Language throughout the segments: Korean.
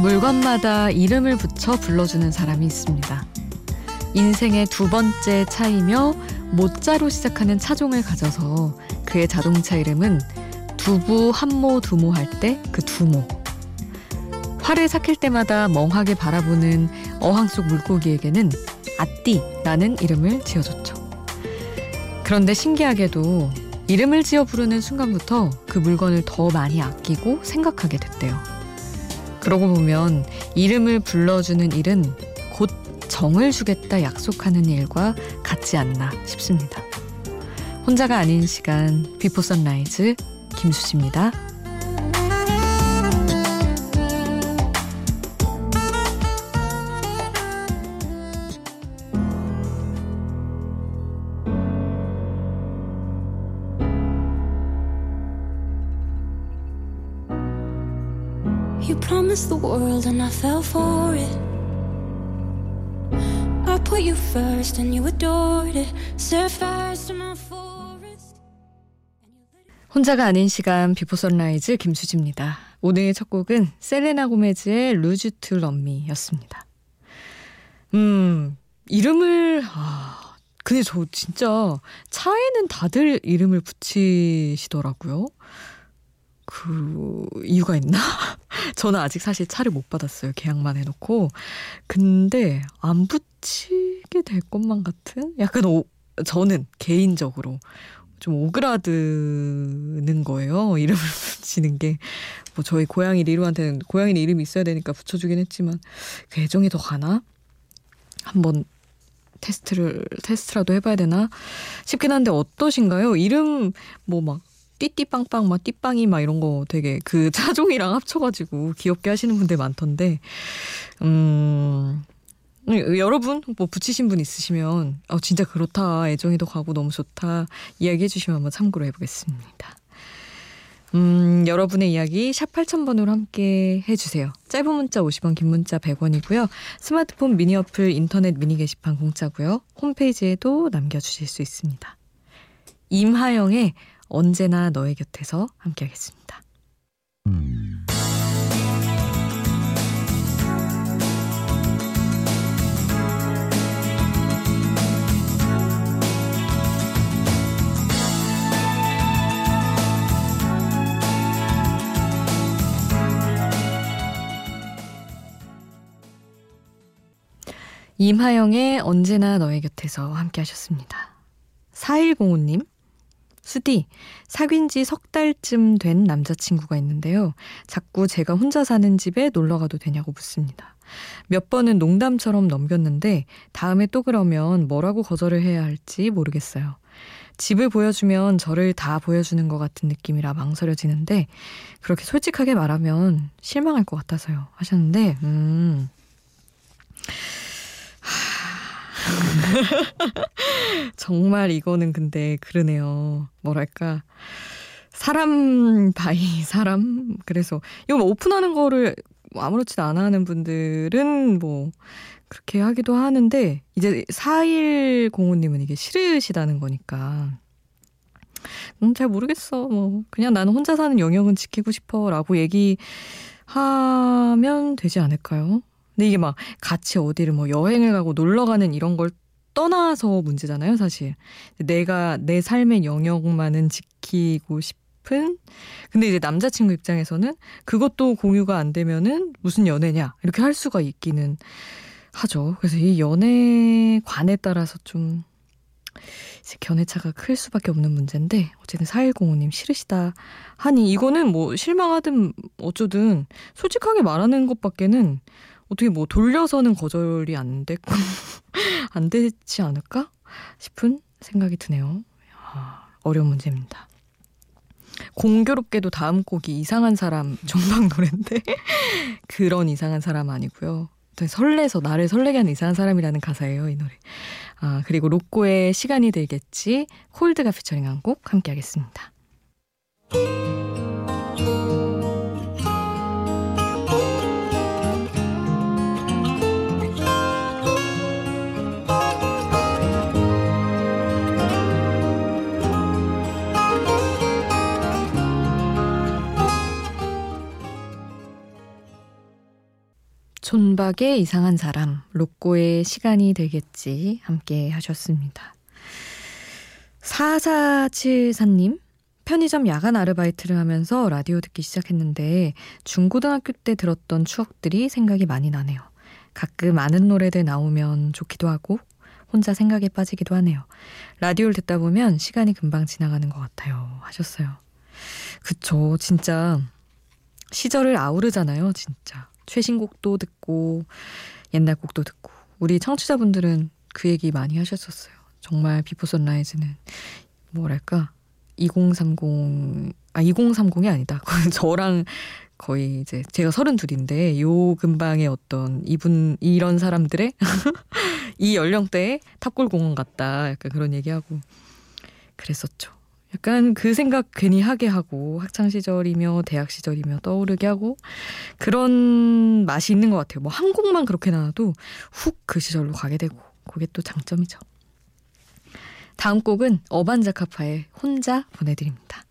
물건마다 이름을 붙여 불러주는 사람이 있습니다. 인생의 두 번째 차이며 모자로 시작하는 차종을 가져서 그의 자동차 이름은 두부 한모 두모 할 때 그 두모. 활을 삭힐 때마다 멍하게 바라보는 어항 속 물고기에게는 아띠라는 이름을 지어줬죠. 그런데 신기하게도 이름을 지어 부르는 순간부터 그 물건을 더 많이 아끼고 생각하게 됐대요. 그러고 보면 이름을 불러주는 일은 곧 정을 주겠다 약속하는 일과 같지 않나 싶습니다. 혼자가 아닌 시간 Before Sunrise 김수지입니다. And I fell for it. I put you first and you adored it. Set fires to my forest. 혼자가 아닌 시간 Before Sunrise 김수지입니다. 오늘 첫 곡은 셀레나 고메즈의 Lose You to Love Me였습니다. 음, 이름을 아, 근데 저 진짜 차에는 다들 이름을 붙이시더라고요. 그 이유가 있나? 저는 아직 사실 차를 못 받았어요. 계약만 해놓고. 근데 안 붙이게 될 것만 같은? 약간 오, 저는 개인적으로 좀 오그라드는 거예요. 이름을 붙이는 게. 뭐 저희 고양이 리루한테는 고양이 이름이 있어야 되니까 붙여주긴 했지만 그 애정이 더 가나? 한번 테스트를 테스트라도 해봐야 되나 싶긴 한데 어떠신가요? 이름 뭐 막 띠띠빵빵 막 띠빵이 막 이런 거 되게 그 차종이랑 합쳐가지고 귀엽게 하시는 분들 많던데 음 여러분 뭐 붙이신 분 있으시면 어 진짜 그렇다 애정이 더 가고 너무 좋다 이야기해 주시면 한번 참고로 해보겠습니다. 음, 여러분의 이야기 샵 8000번으로 함께 해주세요. 짧은 문자 50원, 긴 문자 100원이고요. 스마트폰 미니 어플, 인터넷 미니 게시판 공짜고요. 홈페이지에도 남겨주실 수 있습니다. 임하영의 언제나 너의 곁에서 함께하겠습니다. 임하영의 언제나 너의 곁에서 함께 하셨습니다. 4105님, 수디, 사귄 지 석 달쯤 된 남자친구가 있는데요. 자꾸 제가 혼자 사는 집에 놀러 가도 되냐고 묻습니다. 몇 번은 농담처럼 넘겼는데 다음에 또 그러면 뭐라고 거절을 해야 할지 모르겠어요. 집을 보여주면 저를 다 보여주는 것 같은 느낌이라 망설여지는데 그렇게 솔직하게 말하면 실망할 것 같아서요. 하셨는데, 음. 정말 이거는 근데 그러네요. 뭐랄까. 사람 바이 사람. 그래서 이거 뭐 오픈하는 거를 아무렇지도 않아 하는 분들은 뭐 그렇게 하기도 하는데 이제 4105님은 이게 싫으시다는 거니까 음, 잘 모르겠어. 뭐 그냥 나는 혼자 사는 영역은 지키고 싶어라고 얘기하면 되지 않을까요? 근데 이게 막 같이 어디를 뭐 여행을 가고 놀러 가는 이런 걸 떠나서 문제잖아요, 사실. 내가 내 삶의 영역만은 지키고 싶은 근데 이제 남자친구 입장에서는 그것도 공유가 안 되면은 무슨 연애냐 이렇게 할 수가 있기는 하죠. 그래서 이 연애관에 따라서 좀 이제 견해차가 클 수밖에 없는 문제인데 어쨌든 4105님 싫으시다 하니 이거는 뭐 실망하든 어쩌든 솔직하게 말하는 것밖에는 어떻게 뭐 돌려서는 거절이 안 됐고 안 되지 않을까 싶은 생각이 드네요. 아, 어려운 문제입니다. 공교롭게도 다음 곡이 이상한 사람 정방 노래인데 그런 이상한 사람 아니고요. 설레서 나를 설레게 하는 이상한 사람이라는 가사예요 이 노래. 아 그리고 로꼬의 시간이 들겠지 콜드가 피처링한 곡 함께 하겠습니다. 존박의 이상한 사람, 로꼬의 시간이 되겠지 함께 하셨습니다. 4474님, 편의점 야간 아르바이트를 하면서 라디오 듣기 시작했는데 중고등학교 때 들었던 추억들이 생각이 많이 나네요. 가끔 아는 노래들 나오면 좋기도 하고 혼자 생각에 빠지기도 하네요. 라디오를 듣다 보면 시간이 금방 지나가는 것 같아요. 하셨어요. 그쵸. 진짜 시절을 아우르잖아요. 진짜. 최신곡도 듣고 옛날 곡도 듣고 우리 청취자분들은 그 얘기 많이 하셨었어요. 정말 Before Sunrise는 뭐랄까 2030, 아, 2030이 아니다. 저랑 거의 이제 제가 서른 둘인데 요 근방에 어떤 이분 이런 사람들의 이 연령대에 탑골 공원 같다 약간 그런 얘기하고 그랬었죠. 약간 그 생각 괜히 하게 하고 학창 시절이며 대학 시절이며 떠오르게 하고 그런 맛이 있는 것 같아요. 뭐 한 곡만 그렇게 나와도 훅 그 시절로 가게 되고 그게 또 장점이죠. 다음 곡은 어반자카파의 혼자 보내드립니다.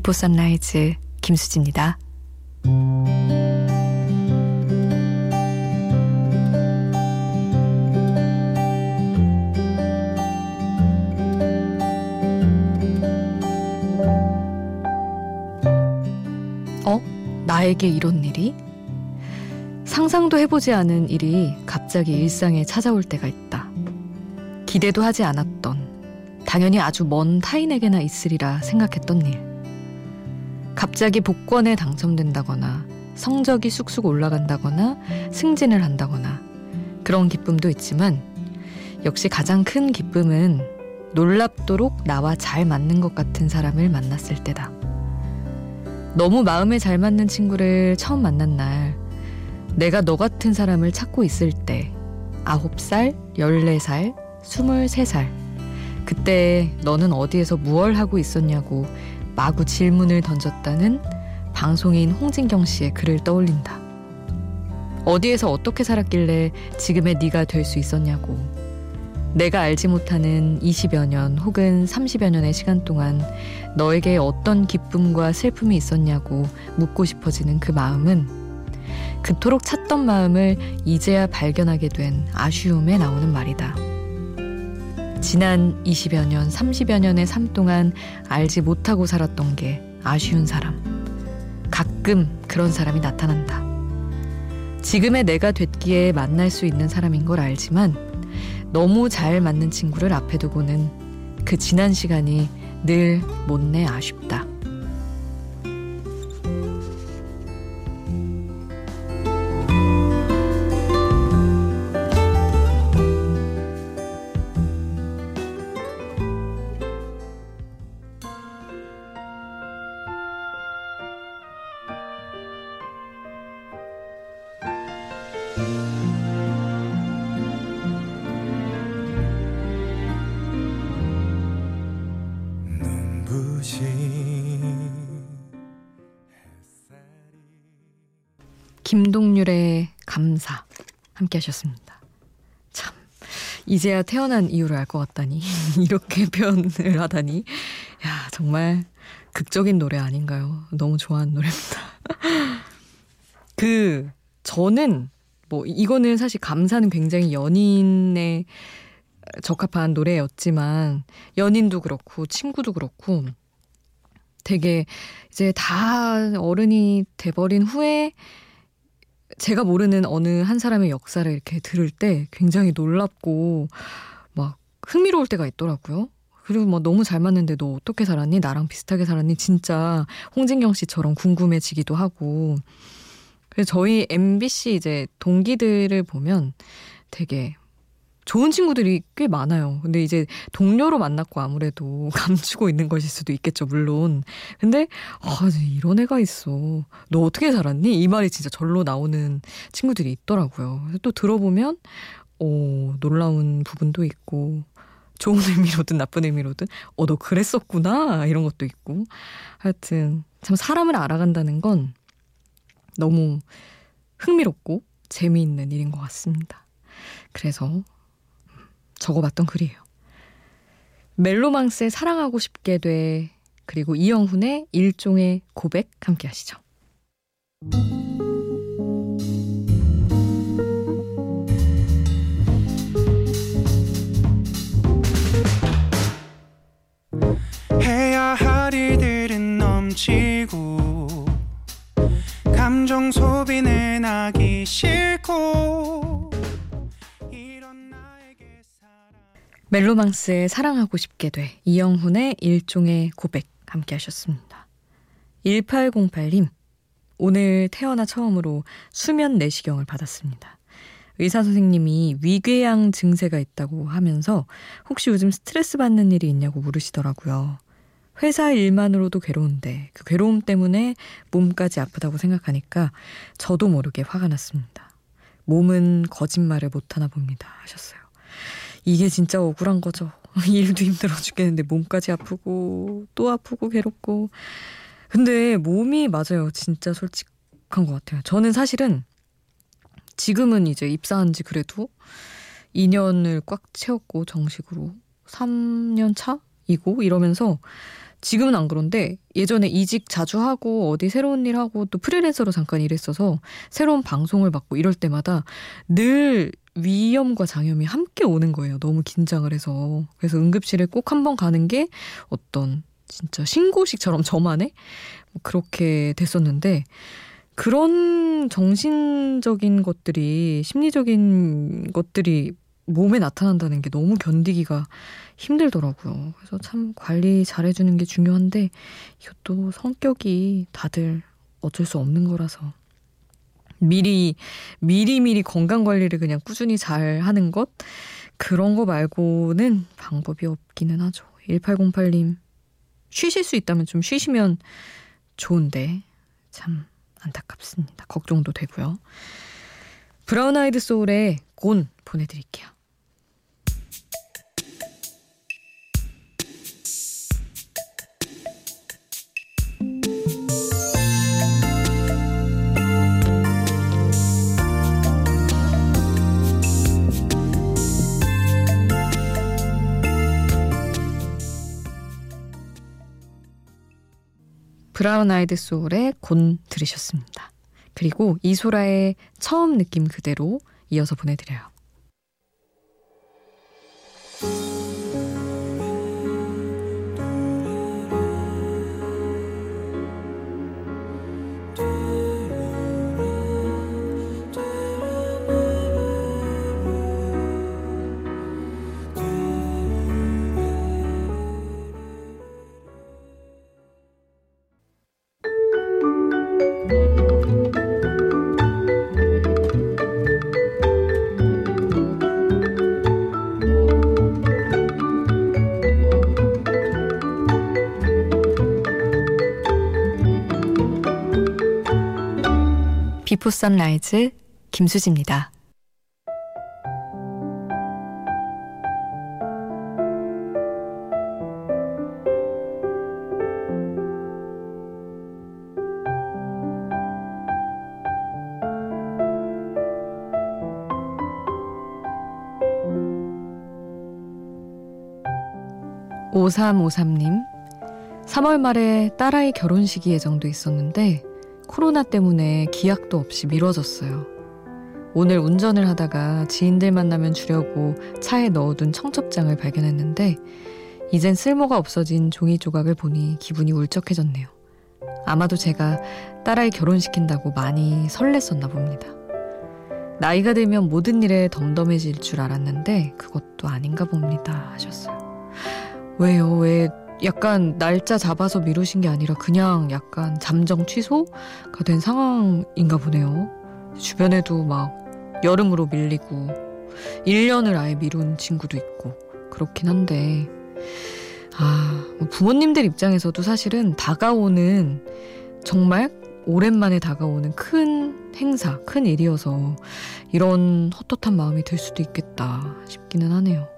Before Sunrise 김수지입니다. 어? 나에게 이런 일이? 상상도 해보지 않은 일이 갑자기 일상에 찾아올 때가 있다. 기대도 하지 않았던, 당연히 아주 먼 타인에게나 있으리라 생각했던 일. 갑자기 복권에 당첨된다거나 성적이 쑥쑥 올라간다거나 승진을 한다거나 그런 기쁨도 있지만 역시 가장 큰 기쁨은 놀랍도록 나와 잘 맞는 것 같은 사람을 만났을 때다. 너무 마음에 잘 맞는 친구를 처음 만난 날, 내가 너 같은 사람을 찾고 있을 때, 9살, 14살, 23살. 그때 너는 어디에서 무얼 하고 있었냐고 마구 질문을 던졌다는 방송인 홍진경 씨의 글을 떠올린다. 어디에서 어떻게 살았길래 지금의 네가 될 수 있었냐고. 내가 알지 못하는 20여 년 혹은 30여 년의 시간 동안 너에게 어떤 기쁨과 슬픔이 있었냐고 묻고 싶어지는 그 마음은 그토록 찾던 마음을 이제야 발견하게 된 아쉬움에 나오는 말이다. 지난 20여 년, 30여 년의 삶 동안 알지 못하고 살았던 게 아쉬운 사람. 가끔 그런 사람이 나타난다. 지금의 내가 됐기에 만날 수 있는 사람인 걸 알지만 너무 잘 맞는 친구를 앞에 두고는 그 지난 시간이 늘 못내 아쉽다. 김동률의 감사 함께 하셨습니다. 참 이제야 태어난 이유를 알 것 같다니 이렇게 표현을 하다니 야 정말 극적인 노래 아닌가요? 너무 좋아하는 노래입니다. 그 저는 뭐 이거는 사실 감사는 굉장히 연인의 적합한 노래였지만 연인도 그렇고 친구도 그렇고 되게 이제 다 어른이 돼버린 후에 제가 모르는 어느 한 사람의 역사를 이렇게 들을 때 굉장히 놀랍고 막 흥미로울 때가 있더라고요. 그리고 뭐 너무 잘 맞는데 너 어떻게 살았니? 나랑 비슷하게 살았니? 진짜 홍진경 씨처럼 궁금해지기도 하고. 그래서 저희 MBC 이제 동기들을 보면 되게 좋은 친구들이 꽤 많아요. 근데 이제 동료로 만났고 아무래도 감추고 있는 것일 수도 있겠죠, 물론. 근데, 아, 이런 애가 있어. 너 어떻게 살았니? 이 말이 진짜 절로 나오는 친구들이 있더라고요. 또 들어보면, 어, 놀라운 부분도 있고, 좋은 의미로든 나쁜 의미로든, 어, 너 그랬었구나. 이런 것도 있고. 하여튼, 참 사람을 알아간다는 건 너무 흥미롭고 재미있는 일인 것 같습니다. 그래서 적어봤던 글이에요. 멜로망스의 사랑하고 싶게 돼 그리고 이영훈의 일종의 고백 함께 하시죠. 해야 할 일들은 넘치고 감정 소비는 하기 싫고 멜로망스의 사랑하고 싶게 돼 이영훈의 일종의 고백 함께 하셨습니다. 1808님 오늘 태어나 처음으로 수면 내시경을 받았습니다. 의사 선생님이 위궤양 증세가 있다고 하면서 혹시 요즘 스트레스 받는 일이 있냐고 물으시더라고요. 회사 일만으로도 괴로운데 그 괴로움 때문에 몸까지 아프다고 생각하니까 저도 모르게 화가 났습니다. 몸은 거짓말을 못하나 봅니다. 하셨어요. 이게 진짜 억울한 거죠. 일도 힘들어 죽겠는데 몸까지 아프고 또 아프고 괴롭고. 근데 몸이 맞아요. 진짜 솔직한 것 같아요. 저는 사실은 지금은 이제 입사한 지 그래도 2년을 꽉 채웠고 정식으로 3년 차이고 이러면서 지금은 안 그런데 예전에 이직 자주 하고 어디 새로운 일 하고 또 프리랜서로 잠깐 일했어서 새로운 방송을 맡고 이럴 때마다 늘 위염과 장염이 함께 오는 거예요. 너무 긴장을 해서. 그래서 응급실에 꼭 한 번 가는 게 어떤 진짜 신고식처럼 저만의 뭐 그렇게 됐었는데 그런 정신적인 것들이 심리적인 것들이 몸에 나타난다는 게 너무 견디기가 힘들더라고요. 그래서 참 관리 잘해주는 게 중요한데 이것도 성격이 다들 어쩔 수 없는 거라서 미리 미리 미리 건강 관리를 그냥 꾸준히 잘 하는 것 그런 거 말고는 방법이 없기는 하죠. 1808님 쉬실 수 있다면 좀 쉬시면 좋은데 참 안타깝습니다. 걱정도 되고요. 브라운 아이드 소울의 곤 보내드릴게요. 브라운 아이드 소울의 곤 들으셨습니다. 그리고 이소라의 처음 느낌 그대로 이어서 보내드려요. 비포 선라이즈 김수지입니다. 오삼오삼님 3월 말에 딸아이 결혼식이 예정돼 있었는데 코로나 때문에 기약도 없이 미뤄졌어요. 오늘 운전을 하다가 지인들 만나면 주려고 차에 넣어둔 청첩장을 발견했는데 이젠 쓸모가 없어진 종이 조각을 보니 기분이 울적해졌네요. 아마도 제가 딸아이 결혼시킨다고 많이 설렜었나 봅니다. 나이가 들면 모든 일에 덤덤해질 줄 알았는데 그것도 아닌가 봅니다. 하셨어요. 왜요? 왜 약간 날짜 잡아서 미루신 게 아니라 그냥 약간 잠정 취소가 된 상황인가 보네요. 주변에도 막 여름으로 밀리고 1년을 아예 미룬 친구도 있고 그렇긴 한데 아, 뭐 부모님들 입장에서도 사실은 다가오는 정말 오랜만에 다가오는 큰 행사, 큰 일이어서 이런 헛헛한 마음이 들 수도 있겠다 싶기는 하네요.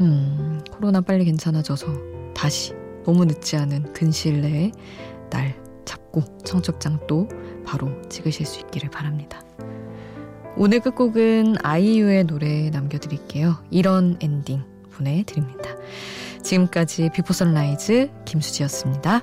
음, 코로나 빨리 괜찮아져서 다시 너무 늦지 않은 근시일 내에 날 잡고 청첩장 또 바로 찍으실 수 있기를 바랍니다. 오늘 끝곡은 아이유의 노래 남겨드릴게요. 이런 엔딩 보내드립니다. 지금까지 Before Sunrise 김수지였습니다.